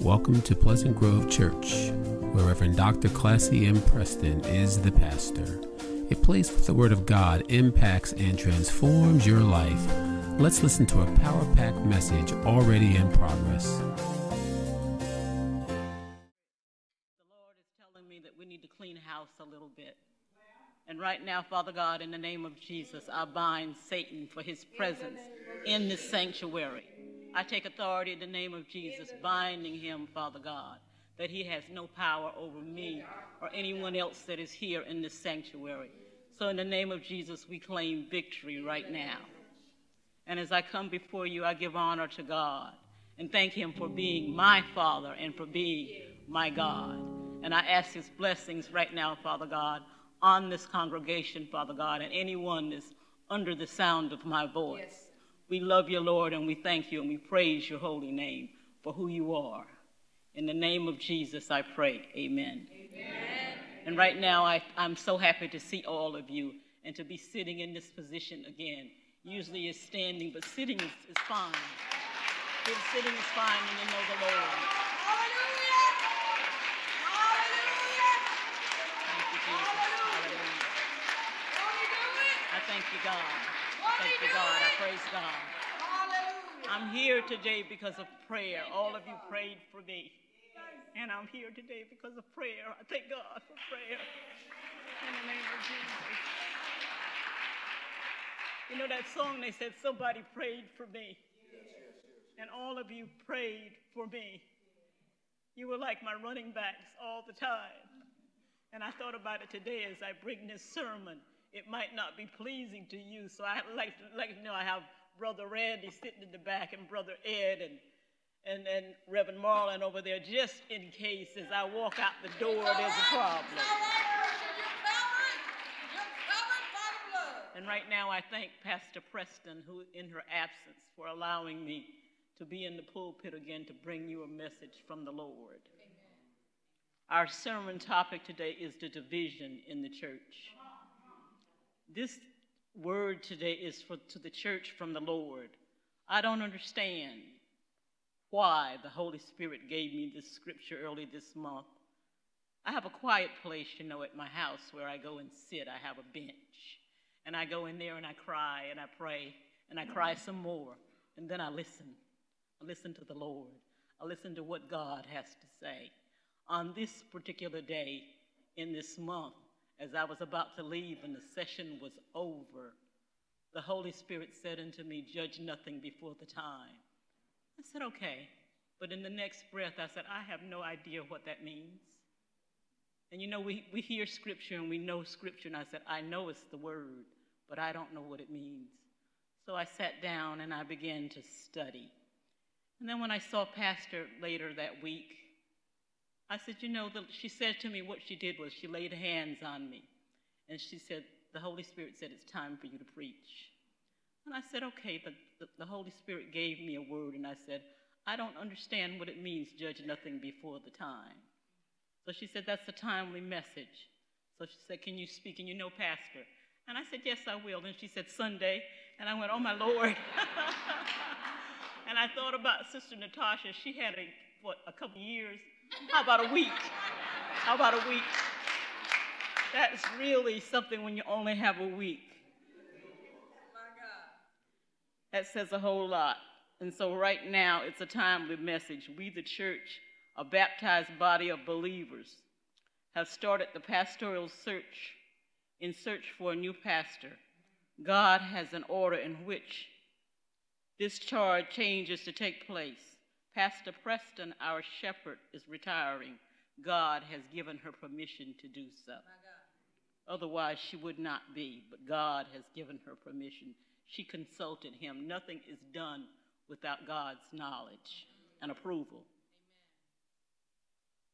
Welcome to Pleasant Grove Church, where Reverend Dr. Classy M. Preston is the pastor. A place where the Word of God impacts and transforms your life. Let's listen to a power packed message already in progress. The Lord is telling me that we need to clean house a little bit. And right now, Father God, in the name of Jesus, I bind Satan for his presence in this sanctuary. I take authority in the name of Jesus, binding him, Father God, that he has no power over me or anyone else that is here in this sanctuary. So, in the name of Jesus, we claim victory right now. And as I come before you, I give honor to God and thank him for being my Father and for being my God. And I ask his blessings right now, Father God, on this congregation, Father God, and anyone that's under the sound of my voice. We love you, Lord, and we thank you and we praise your holy name for who you are. In the name of Jesus, I pray. Amen. Amen. And right now, I, I'm so happy to see all of you and to be sitting in this position again. Usually it's standing, but sitting is, is fine. Sitting is fine when you know the Lord. Hallelujah! Hallelujah! Thank you, Jesus. Hallelujah. I thank you, God. I thank you, God. I praise God. I'm here today because of prayer. All of you prayed for me. And I'm here today because of prayer. I thank God for prayer. In the name of Jesus. You know that song they said, Somebody prayed for me. And all of you prayed for me. You were like my running backs all the time. And I thought about it today as I bring this sermon. It might not be pleasing to you, so I like to let you know I have Brother Randy sitting in the back and Brother Ed and and, and Reverend Marlon over there, just in case as I walk out the door there's a problem. And right now I thank Pastor Preston, who in her absence, for allowing me to be in the pulpit again to bring you a message from the Lord. Our sermon topic today is the division in the church. This word today is for to the church from the Lord. I don't understand why the Holy Spirit gave me this scripture early this month. I have a quiet place, you know, at my house where I go and sit. I have a bench. And I go in there and I cry and I pray and I cry some more. And then I listen. I listen to the Lord. I listen to what God has to say. On this particular day in this month, as I was about to leave and the session was over, the Holy Spirit said unto me, Judge nothing before the time. I said, Okay. But in the next breath, I said, I have no idea what that means. And you know, we, we hear scripture and we know scripture, and I said, I know it's the word, but I don't know what it means. So I sat down and I began to study. And then when I saw Pastor later that week, I said, You know, the, she said to me what she did was she laid hands on me. And she said, The Holy Spirit said, It's time for you to preach. And I said, Okay, but the, the Holy Spirit gave me a word. And I said, I don't understand what it means, judge nothing before the time. So she said, That's a timely message. So she said, Can you speak? And you know, Pastor. And I said, Yes, I will. And she said, Sunday. And I went, Oh, my Lord. and I thought about Sister Natasha. She had a, what, a couple years how about a week? How about a week? That's really something when you only have a week. That says a whole lot. And so, right now, it's a timely message. We, the church, a baptized body of believers, have started the pastoral search in search for a new pastor. God has an order in which this charge change is to take place. Pastor Preston, our shepherd, is retiring. God has given her permission to do so. Otherwise, she would not be, but God has given her permission. She consulted him. Nothing is done without God's knowledge and approval. Amen.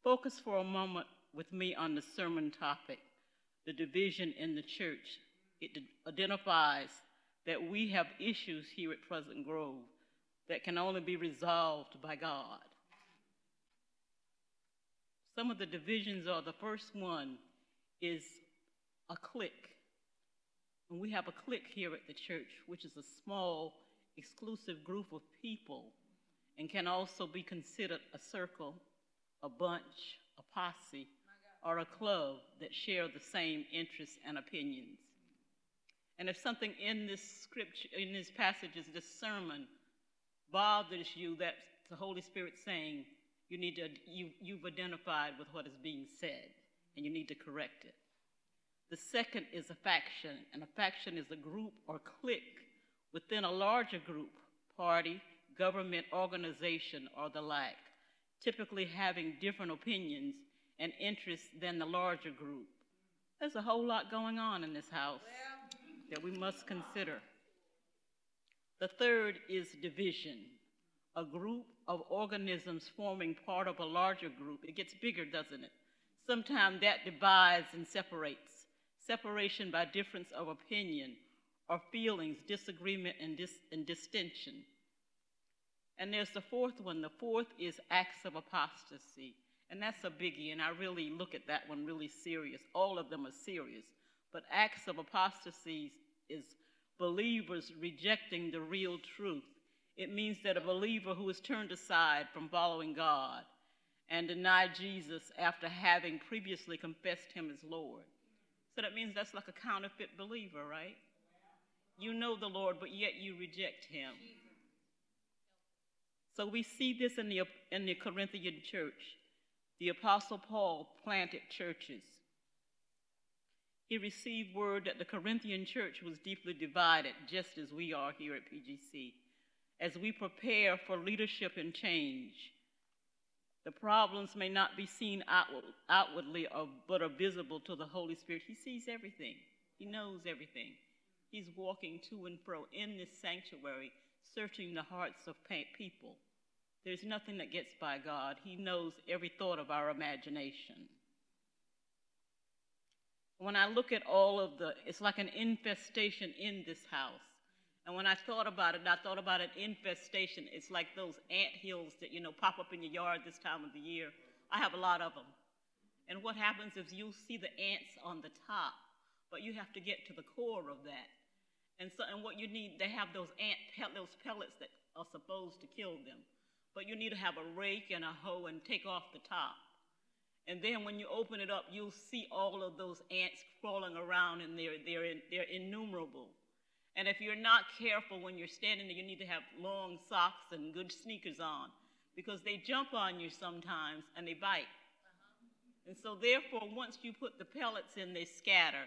Focus for a moment with me on the sermon topic the division in the church. It identifies that we have issues here at Pleasant Grove that can only be resolved by God. Some of the divisions are the first one is a clique. And we have a clique here at the church, which is a small, exclusive group of people. and can also be considered a circle, a bunch, a posse, or a club that share the same interests and opinions. And if something in this scripture, in this passage, is this sermon bothers you, that's the Holy Spirit saying you need to, you, you've identified with what is being said, and you need to correct it. The second is a faction, and a faction is a group or clique within a larger group, party, government, organization, or the like, typically having different opinions and interests than the larger group. There's a whole lot going on in this house that we must consider. The third is division, a group of organisms forming part of a larger group. It gets bigger, doesn't it? Sometimes that divides and separates. Separation by difference of opinion or feelings, disagreement, and, dis- and distinction. And there's the fourth one. The fourth is acts of apostasy. And that's a biggie, and I really look at that one really serious. All of them are serious. But acts of apostasy is believers rejecting the real truth. It means that a believer who has turned aside from following God and denied Jesus after having previously confessed him as Lord. So that means that's like a counterfeit believer, right? You know the Lord, but yet you reject him. So we see this in the, in the Corinthian church. The Apostle Paul planted churches. He received word that the Corinthian church was deeply divided, just as we are here at PGC. As we prepare for leadership and change, the problems may not be seen outward, outwardly, or, but are visible to the Holy Spirit. He sees everything, He knows everything. He's walking to and fro in this sanctuary, searching the hearts of people. There's nothing that gets by God. He knows every thought of our imagination. When I look at all of the, it's like an infestation in this house. And when I thought about it, I thought about an infestation. It's like those ant hills that, you know, pop up in your yard this time of the year. I have a lot of them. And what happens is you'll see the ants on the top, but you have to get to the core of that. And so, and what you need, they have those ant, those pellets that are supposed to kill them but you need to have a rake and a hoe and take off the top. And then when you open it up, you'll see all of those ants crawling around, and they're, they're, in, they're innumerable. And if you're not careful when you're standing there, you need to have long socks and good sneakers on because they jump on you sometimes and they bite. Uh-huh. And so, therefore, once you put the pellets in, they scatter.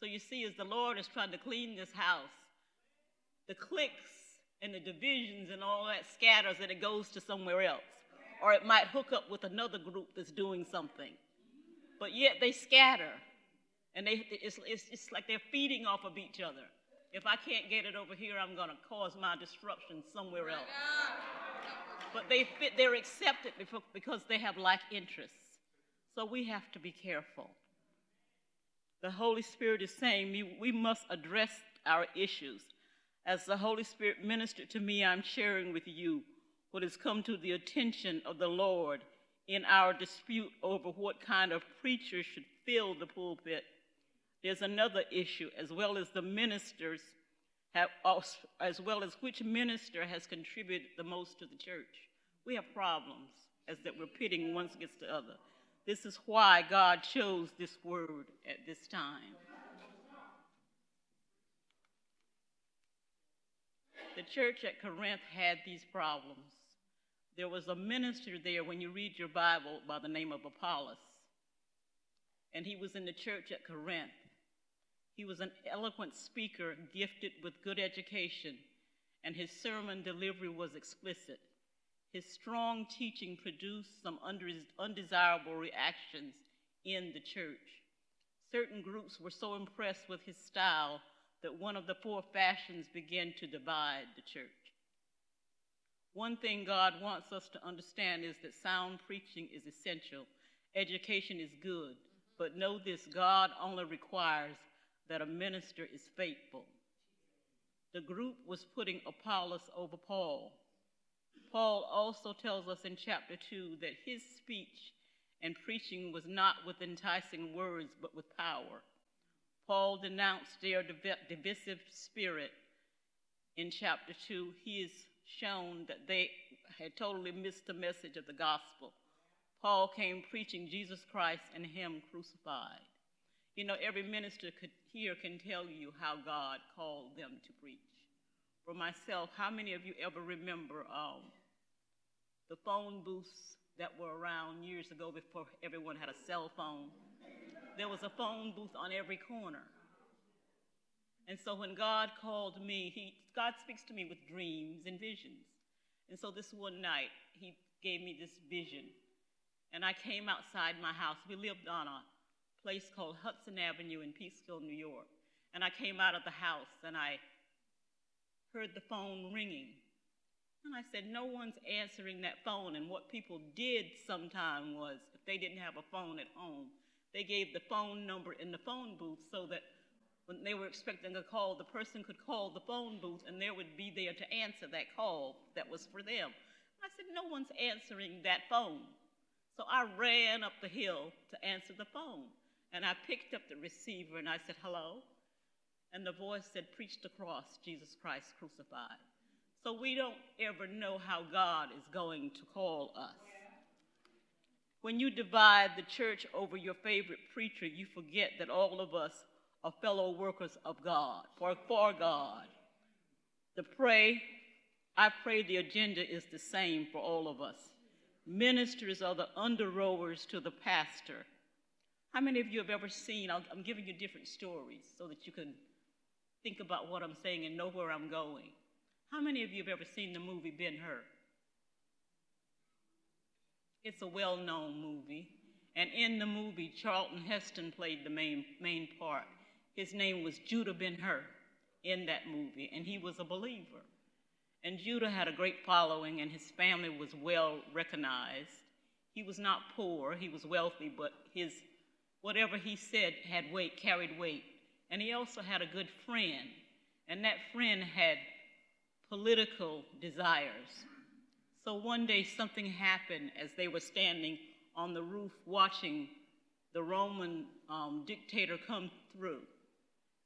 So, you see, as the Lord is trying to clean this house, the cliques and the divisions and all that scatters and it goes to somewhere else. Or it might hook up with another group that's doing something. But yet they scatter. And they, it's, it's, it's like they're feeding off of each other. If I can't get it over here, I'm going to cause my disruption somewhere else. But they fit, they're accepted because they have like interests. So we have to be careful. The Holy Spirit is saying we, we must address our issues. As the Holy Spirit ministered to me, I'm sharing with you what has come to the attention of the Lord in our dispute over what kind of preacher should fill the pulpit. There's another issue, as well as the ministers have, as well as which minister has contributed the most to the church. We have problems as that we're pitting one against the other. This is why God chose this word at this time. The church at Corinth had these problems. There was a minister there when you read your Bible by the name of Apollos, and he was in the church at Corinth. He was an eloquent speaker, gifted with good education, and his sermon delivery was explicit. His strong teaching produced some undesirable reactions in the church. Certain groups were so impressed with his style that one of the four factions began to divide the church. One thing God wants us to understand is that sound preaching is essential. Education is good, but know this God only requires that a minister is faithful. The group was putting Apollos over Paul. Paul also tells us in chapter 2 that his speech and preaching was not with enticing words, but with power. Paul denounced their divisive spirit in chapter 2. He is shown that they had totally missed the message of the gospel. Paul came preaching Jesus Christ and Him crucified. You know, every minister could, here can tell you how God called them to preach. For myself, how many of you ever remember um, the phone booths that were around years ago before everyone had a cell phone? There was a phone booth on every corner. And so when God called me, he, God speaks to me with dreams and visions. And so this one night, he gave me this vision. And I came outside my house. We lived on a place called Hudson Avenue in Peekskill, New York. And I came out of the house and I heard the phone ringing. And I said, No one's answering that phone. And what people did sometime was, if they didn't have a phone at home, they gave the phone number in the phone booth so that when they were expecting a call, the person could call the phone booth and there would be there to answer that call that was for them. I said, No one's answering that phone. So I ran up the hill to answer the phone. And I picked up the receiver and I said, Hello. And the voice said, Preach the cross, Jesus Christ crucified. So we don't ever know how God is going to call us. When you divide the church over your favorite preacher, you forget that all of us are fellow workers of God, for, for God. The pray, I pray the agenda is the same for all of us. Ministers are the under rowers to the pastor. How many of you have ever seen, I'm giving you different stories so that you can think about what I'm saying and know where I'm going. How many of you have ever seen the movie Ben Hur? It's a well known movie. And in the movie, Charlton Heston played the main, main part. His name was Judah Ben Hur in that movie, and he was a believer. And Judah had a great following, and his family was well recognized. He was not poor, he was wealthy, but his whatever he said had weight, carried weight. And he also had a good friend, and that friend had political desires. So one day something happened as they were standing on the roof watching the Roman um, dictator come through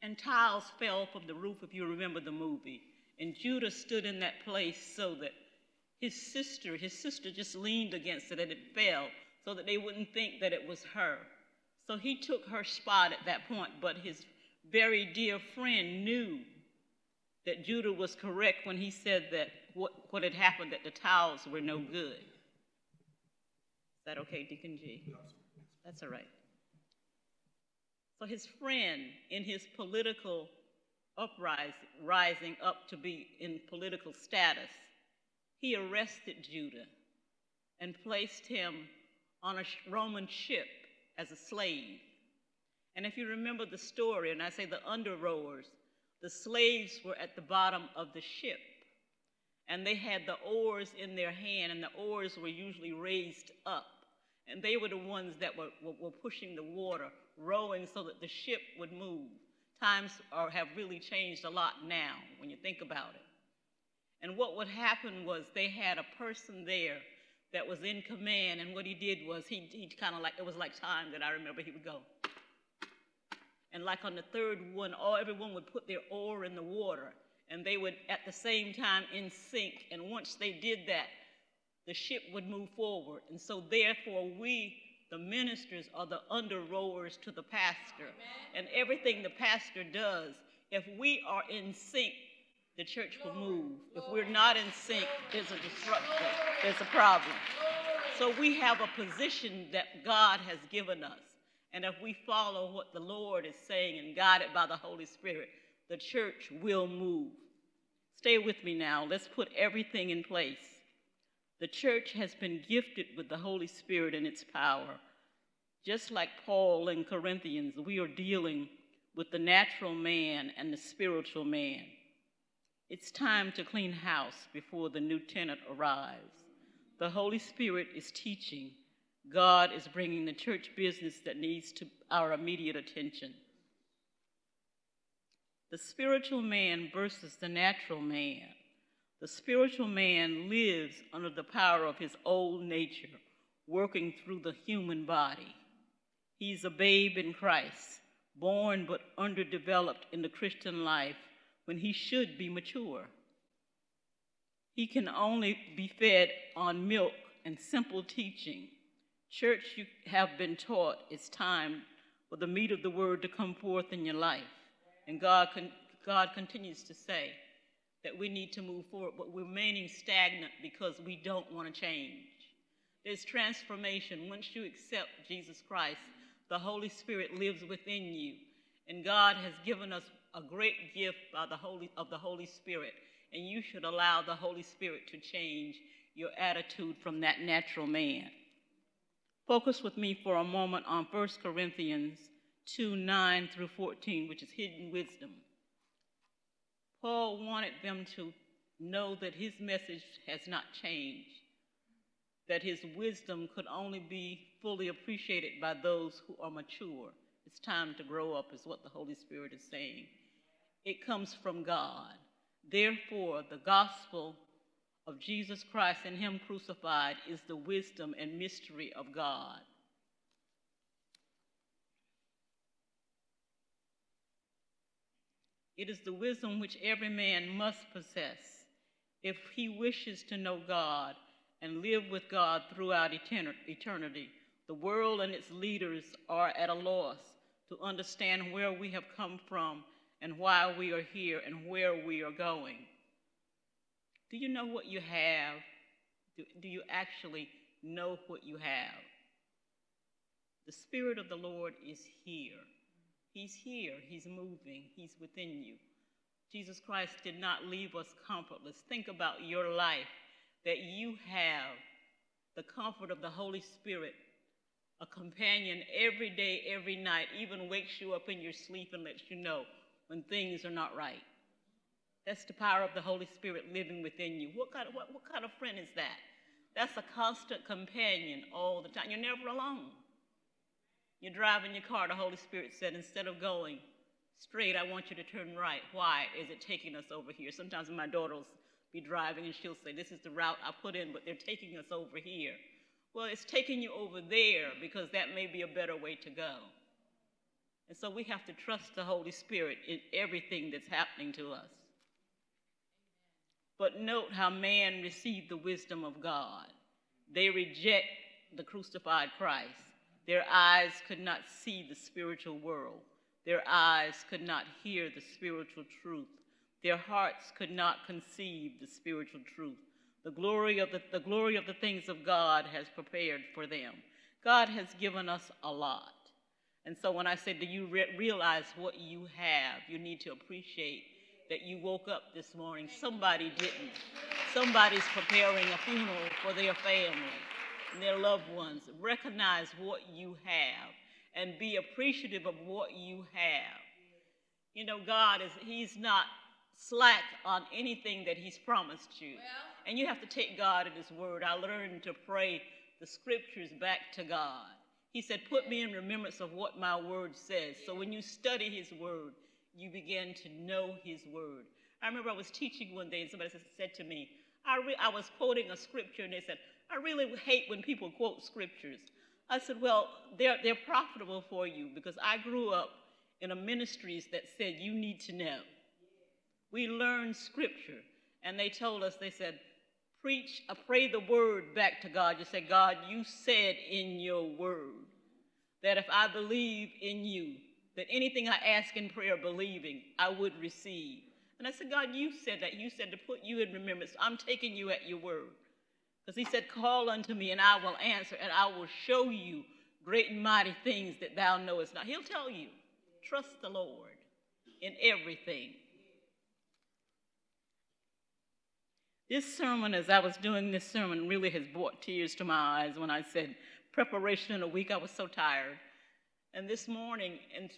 and tiles fell from the roof, if you remember the movie. And Judah stood in that place so that his sister, his sister just leaned against it and it fell so that they wouldn't think that it was her. So he took her spot at that point, but his very dear friend knew that Judah was correct when he said that what, what had happened, that the tiles were no good. Is that okay, Deacon G? That's all right. So his friend, in his political uprising, rising up to be in political status, he arrested Judah and placed him on a Roman ship as a slave. And if you remember the story, and I say the under rowers, the slaves were at the bottom of the ship. And they had the oars in their hand, and the oars were usually raised up. And they were the ones that were, were, were pushing the water rowing so that the ship would move. Times are, have really changed a lot now when you think about it. And what would happen was they had a person there that was in command, and what he did was he, he kind of like, it was like time that I remember he would go. And like on the third one, all everyone would put their oar in the water, and they would at the same time in sync. And once they did that, the ship would move forward. And so therefore we the ministers are the under rowers to the pastor. Amen. And everything the pastor does, if we are in sync, the church will move. If we're not in sync, there's a disruption, there's a problem. So we have a position that God has given us. And if we follow what the Lord is saying and guided by the Holy Spirit, the church will move. Stay with me now. Let's put everything in place. The church has been gifted with the Holy Spirit and its power. Just like Paul in Corinthians, we are dealing with the natural man and the spiritual man. It's time to clean house before the new tenant arrives. The Holy Spirit is teaching. God is bringing the church business that needs to our immediate attention. The spiritual man versus the natural man. The spiritual man lives under the power of his old nature, working through the human body. He's a babe in Christ, born but underdeveloped in the Christian life when he should be mature. He can only be fed on milk and simple teaching. Church, you have been taught it's time for the meat of the word to come forth in your life. And God, con- God continues to say that we need to move forward, but we're remaining stagnant because we don't want to change. There's transformation. Once you accept Jesus Christ, the Holy Spirit lives within you. And God has given us a great gift by the Holy, of the Holy Spirit. And you should allow the Holy Spirit to change your attitude from that natural man. Focus with me for a moment on 1 Corinthians 2 9 through 14, which is hidden wisdom. Paul wanted them to know that his message has not changed, that his wisdom could only be fully appreciated by those who are mature. It's time to grow up, is what the Holy Spirit is saying. It comes from God. Therefore, the gospel of Jesus Christ and Him crucified is the wisdom and mystery of God. It is the wisdom which every man must possess if he wishes to know God and live with God throughout eternity. The world and its leaders are at a loss to understand where we have come from and why we are here and where we are going. Do you know what you have? Do, do you actually know what you have? The Spirit of the Lord is here. He's here. He's moving. He's within you. Jesus Christ did not leave us comfortless. Think about your life that you have the comfort of the Holy Spirit, a companion every day, every night, even wakes you up in your sleep and lets you know when things are not right. That's the power of the Holy Spirit living within you. What kind of, what, what kind of friend is that? That's a constant companion all the time. You're never alone. You're driving your car, the Holy Spirit said, instead of going straight, I want you to turn right. Why is it taking us over here? Sometimes my daughter will be driving and she'll say, This is the route I put in, but they're taking us over here. Well, it's taking you over there because that may be a better way to go. And so we have to trust the Holy Spirit in everything that's happening to us. But note how man received the wisdom of God. They reject the crucified Christ. Their eyes could not see the spiritual world. Their eyes could not hear the spiritual truth. Their hearts could not conceive the spiritual truth. The glory of the, the glory of the things of God has prepared for them. God has given us a lot. And so when I said, Do you re- realize what you have? You need to appreciate that you woke up this morning. Somebody didn't. Somebody's preparing a funeral for their family and their loved ones. Recognize what you have and be appreciative of what you have. You know, God is, He's not slack on anything that He's promised you. And you have to take God at His word. I learned to pray the scriptures back to God. He said, Put me in remembrance of what my word says. So when you study his word, you begin to know his word. I remember I was teaching one day and somebody said to me, I, re- I was quoting a scripture and they said, I really hate when people quote scriptures. I said, Well, they're, they're profitable for you because I grew up in a ministries that said you need to know. We learned scripture and they told us, they said, preach, uh, pray the word back to God. You say, God, you said in your word that if I believe in you, that anything I ask in prayer believing, I would receive. And I said, God, you said that. You said to put you in remembrance. I'm taking you at your word. Because he said, Call unto me, and I will answer, and I will show you great and mighty things that thou knowest not. He'll tell you, trust the Lord in everything. This sermon, as I was doing this sermon, really has brought tears to my eyes when I said preparation in a week. I was so tired. And this morning, and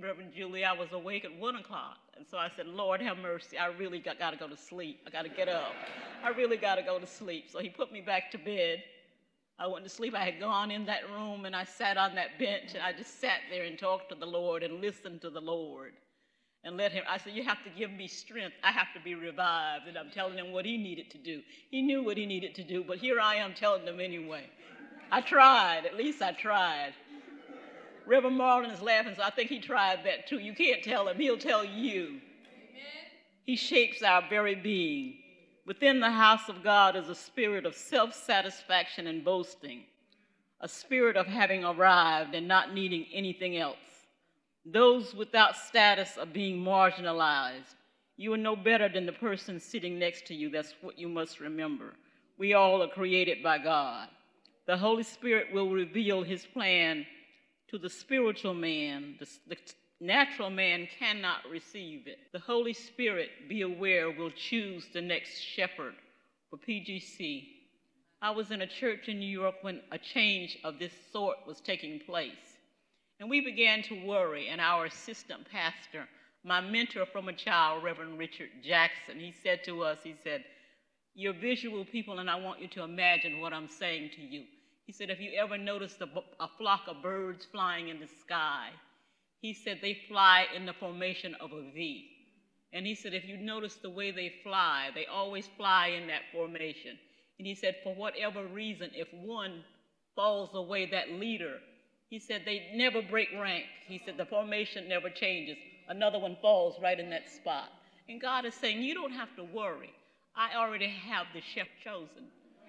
Reverend Julie, I was awake at one o'clock. And so I said, Lord, have mercy. I really got, got to go to sleep. I got to get up. I really got to go to sleep. So he put me back to bed. I went to sleep. I had gone in that room and I sat on that bench and I just sat there and talked to the Lord and listened to the Lord and let him. I said, You have to give me strength. I have to be revived. And I'm telling him what he needed to do. He knew what he needed to do, but here I am telling him anyway. I tried. At least I tried. Reverend Marlon is laughing, so I think he tried that too. You can't tell him, he'll tell you. Amen. He shapes our very being. Within the house of God is a spirit of self satisfaction and boasting, a spirit of having arrived and not needing anything else. Those without status are being marginalized. You are no better than the person sitting next to you. That's what you must remember. We all are created by God. The Holy Spirit will reveal his plan to the spiritual man. The, the natural man cannot receive it. The Holy Spirit, be aware, will choose the next shepherd for PGC. I was in a church in New York when a change of this sort was taking place. And we began to worry, and our assistant pastor, my mentor from a child, Reverend Richard Jackson, he said to us, he said, You're visual people, and I want you to imagine what I'm saying to you. He said, If you ever noticed a, a flock of birds flying in the sky, he said they fly in the formation of a V. And he said, if you notice the way they fly, they always fly in that formation. And he said, for whatever reason, if one falls away, that leader, he said, they never break rank. He said, the formation never changes. Another one falls right in that spot. And God is saying, you don't have to worry. I already have the chef chosen.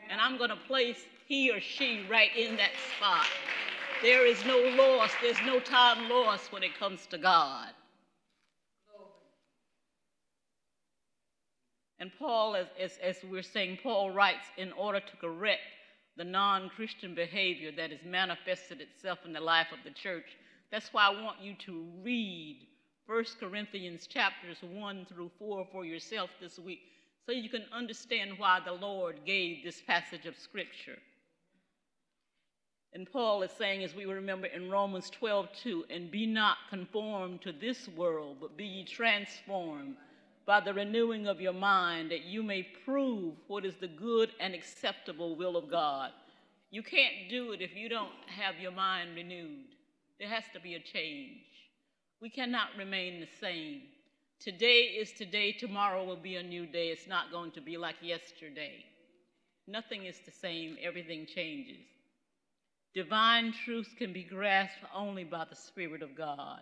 And I'm going to place he or she right in that spot. There is no loss, there's no time lost when it comes to God. And Paul, as, as, as we're saying, Paul writes in order to correct the non Christian behavior that has manifested itself in the life of the church. That's why I want you to read 1 Corinthians chapters 1 through 4 for yourself this week so you can understand why the Lord gave this passage of Scripture. And Paul is saying, as we remember in Romans 12, 2, and be not conformed to this world, but be ye transformed by the renewing of your mind, that you may prove what is the good and acceptable will of God. You can't do it if you don't have your mind renewed. There has to be a change. We cannot remain the same. Today is today, tomorrow will be a new day. It's not going to be like yesterday. Nothing is the same, everything changes. Divine truth can be grasped only by the Spirit of God,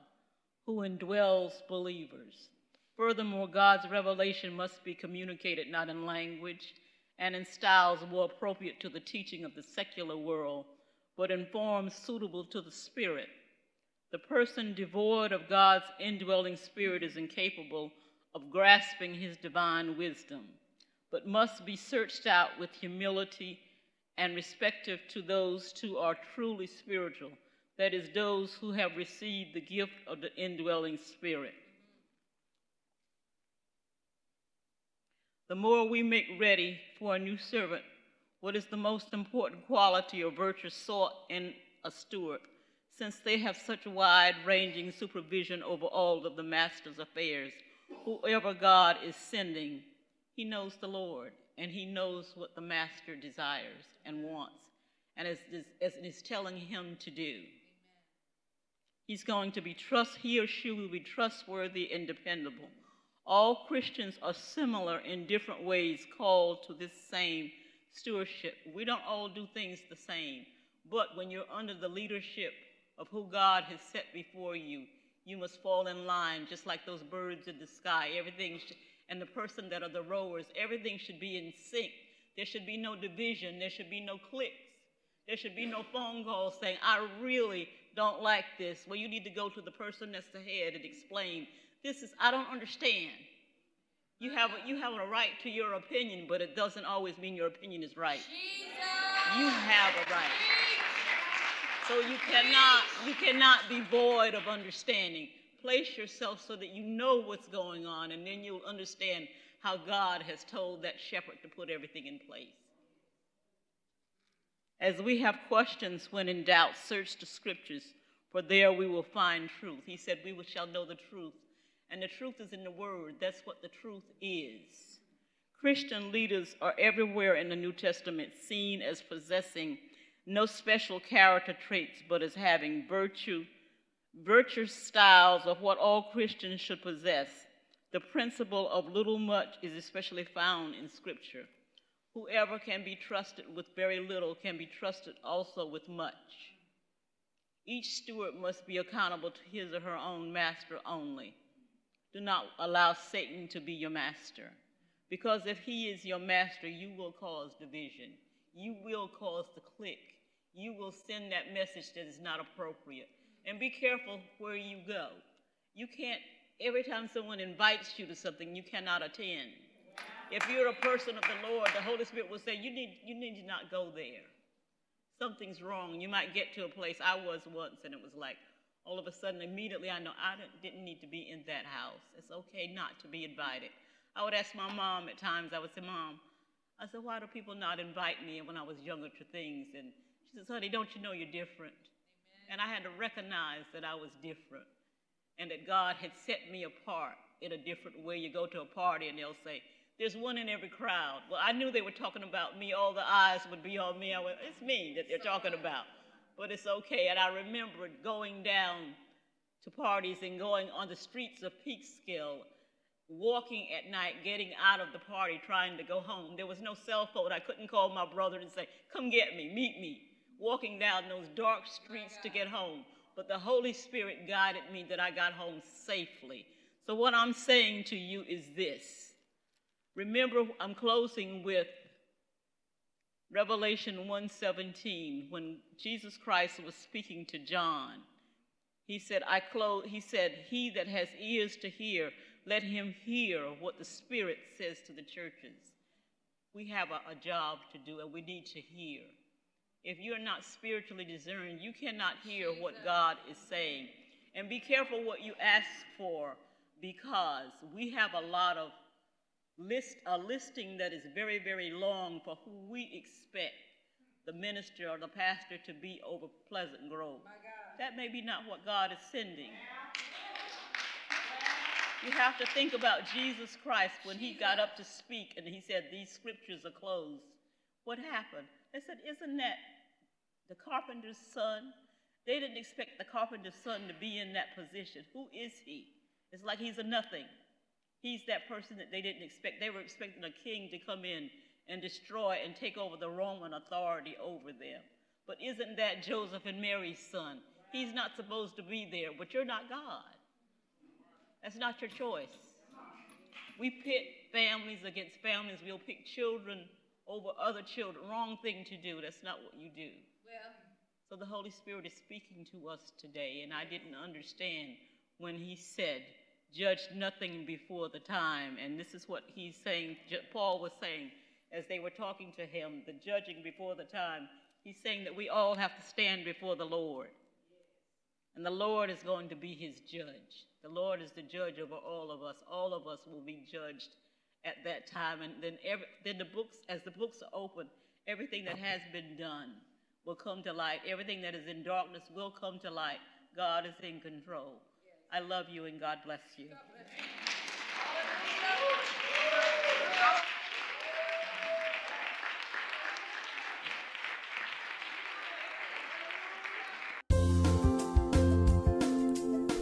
who indwells believers. Furthermore, God's revelation must be communicated not in language and in styles more appropriate to the teaching of the secular world, but in forms suitable to the Spirit. The person devoid of God's indwelling Spirit is incapable of grasping his divine wisdom, but must be searched out with humility and respective to those who are truly spiritual, that is, those who have received the gift of the indwelling spirit. The more we make ready for a new servant, what is the most important quality or virtue sought in a steward, since they have such wide ranging supervision over all of the master's affairs? Whoever God is sending, he knows the Lord and he knows what the master desires and wants, and is telling him to do. He's going to be trust, he or she will be trustworthy and dependable. All Christians are similar in different ways called to this same stewardship. We don't all do things the same, but when you're under the leadership of who God has set before you, you must fall in line just like those birds in the sky. Everything and the person that are the rowers, everything should be in sync. There should be no division. There should be no cliques. There should be no phone calls saying, I really don't like this. Well, you need to go to the person that's the head and explain, this is, I don't understand. You have, a, you have a right to your opinion, but it doesn't always mean your opinion is right. Jesus. You have a right. So you cannot, you cannot be void of understanding place yourself so that you know what's going on, and then you'll understand how God has told that shepherd to put everything in place. As we have questions when in doubt, search the scriptures, for there we will find truth. He said, We shall know the truth. And the truth is in the word. That's what the truth is. Christian leaders are everywhere in the New Testament seen as possessing no special character traits, but as having virtue, virtuous styles of what all Christians should possess. The principle of little much is especially found in Scripture. Whoever can be trusted with very little can be trusted also with much. Each steward must be accountable to his or her own master only. Do not allow Satan to be your master. Because if he is your master, you will cause division. You will cause the clique. You will send that message that is not appropriate. And be careful where you go. You can't, every time someone invites you to something, you cannot attend. If you're a person of the Lord, the Holy Spirit will say, you need, you need to not go there. Something's wrong. You might get to a place, I was once, and it was like, all of a sudden, immediately, I know I didn't need to be in that house. It's okay not to be invited. I would ask my mom at times, I would say, Mom, I said, why do people not invite me when I was younger to things? And she says, honey, don't you know you're different? And I had to recognize that I was different and that God had set me apart in a different way. You go to a party and they'll say, there's one in every crowd. Well, I knew they were talking about me. All the eyes would be on me. I went, it's me that they're talking about. But it's okay. And I remember going down to parties and going on the streets of Peekskill walking at night, getting out of the party, trying to go home. There was no cell phone. I couldn't call my brother and say, Come get me, meet me. Walking down those dark streets to get home. But the Holy Spirit guided me that I got home safely. So, what I'm saying to you is this. Remember, I'm closing with Revelation 1:17 when Jesus Christ was speaking to John. He said, I close, he said, He that has ears to hear, let him hear what the Spirit says to the churches. We have a, a, job to do and we need to hear. If you're not spiritually discerned, you cannot hear what God is saying. And be careful what you ask for because we have a lot of list a listing that is very, very long for who we expect the minister or the pastor to be over Pleasant Grove. That may be not what God is sending. You have to think about Jesus Christ when he got up to speak and he said, These scriptures are closed. What happened? They said, Isn't that the carpenter's son? They didn't expect the carpenter's son to be in that position. Who is he? It's like he's a nothing. He's that person that they didn't expect. They were expecting a king to come in and destroy and take over the Roman authority over them. But isn't that Joseph and Mary's son? He's not supposed to be there, but you're not God. That's not your choice. We pit families against families. We'll pick children over other children. Wrong thing to do. That's not what you do. Well, so the Holy Spirit is speaking to us today, and I didn't understand when He said, Judge nothing before the time. And this is what he's saying, Paul was saying as they were talking to him, the judging before the time. He's saying that we all have to stand before the Lord. And the Lord is going to be his judge. The Lord is the judge over all of us. All of us will be judged at that time. And then, every, then the books, as the books are open, everything that has been done will come to light. Everything that is in darkness will come to light. God is in control. I love you and God bless you. God bless you.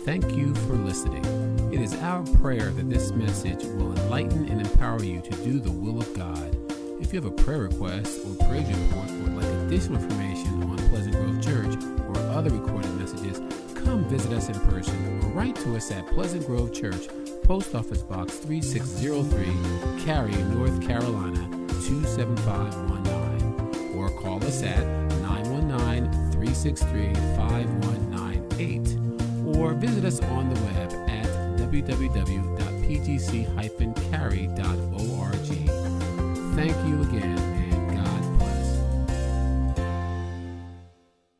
Thank you for listening. It is our prayer that this message will enlighten and empower you to do the will of God. If you have a prayer request or praise report or would like additional information on Pleasant Grove Church or other recorded messages, come visit us in person or write to us at Pleasant Grove Church, Post Office Box 3603, Cary, North Carolina 27519, or call us at 919 363 5198 or visit us on the web at www.pgc-cary.org. Thank you again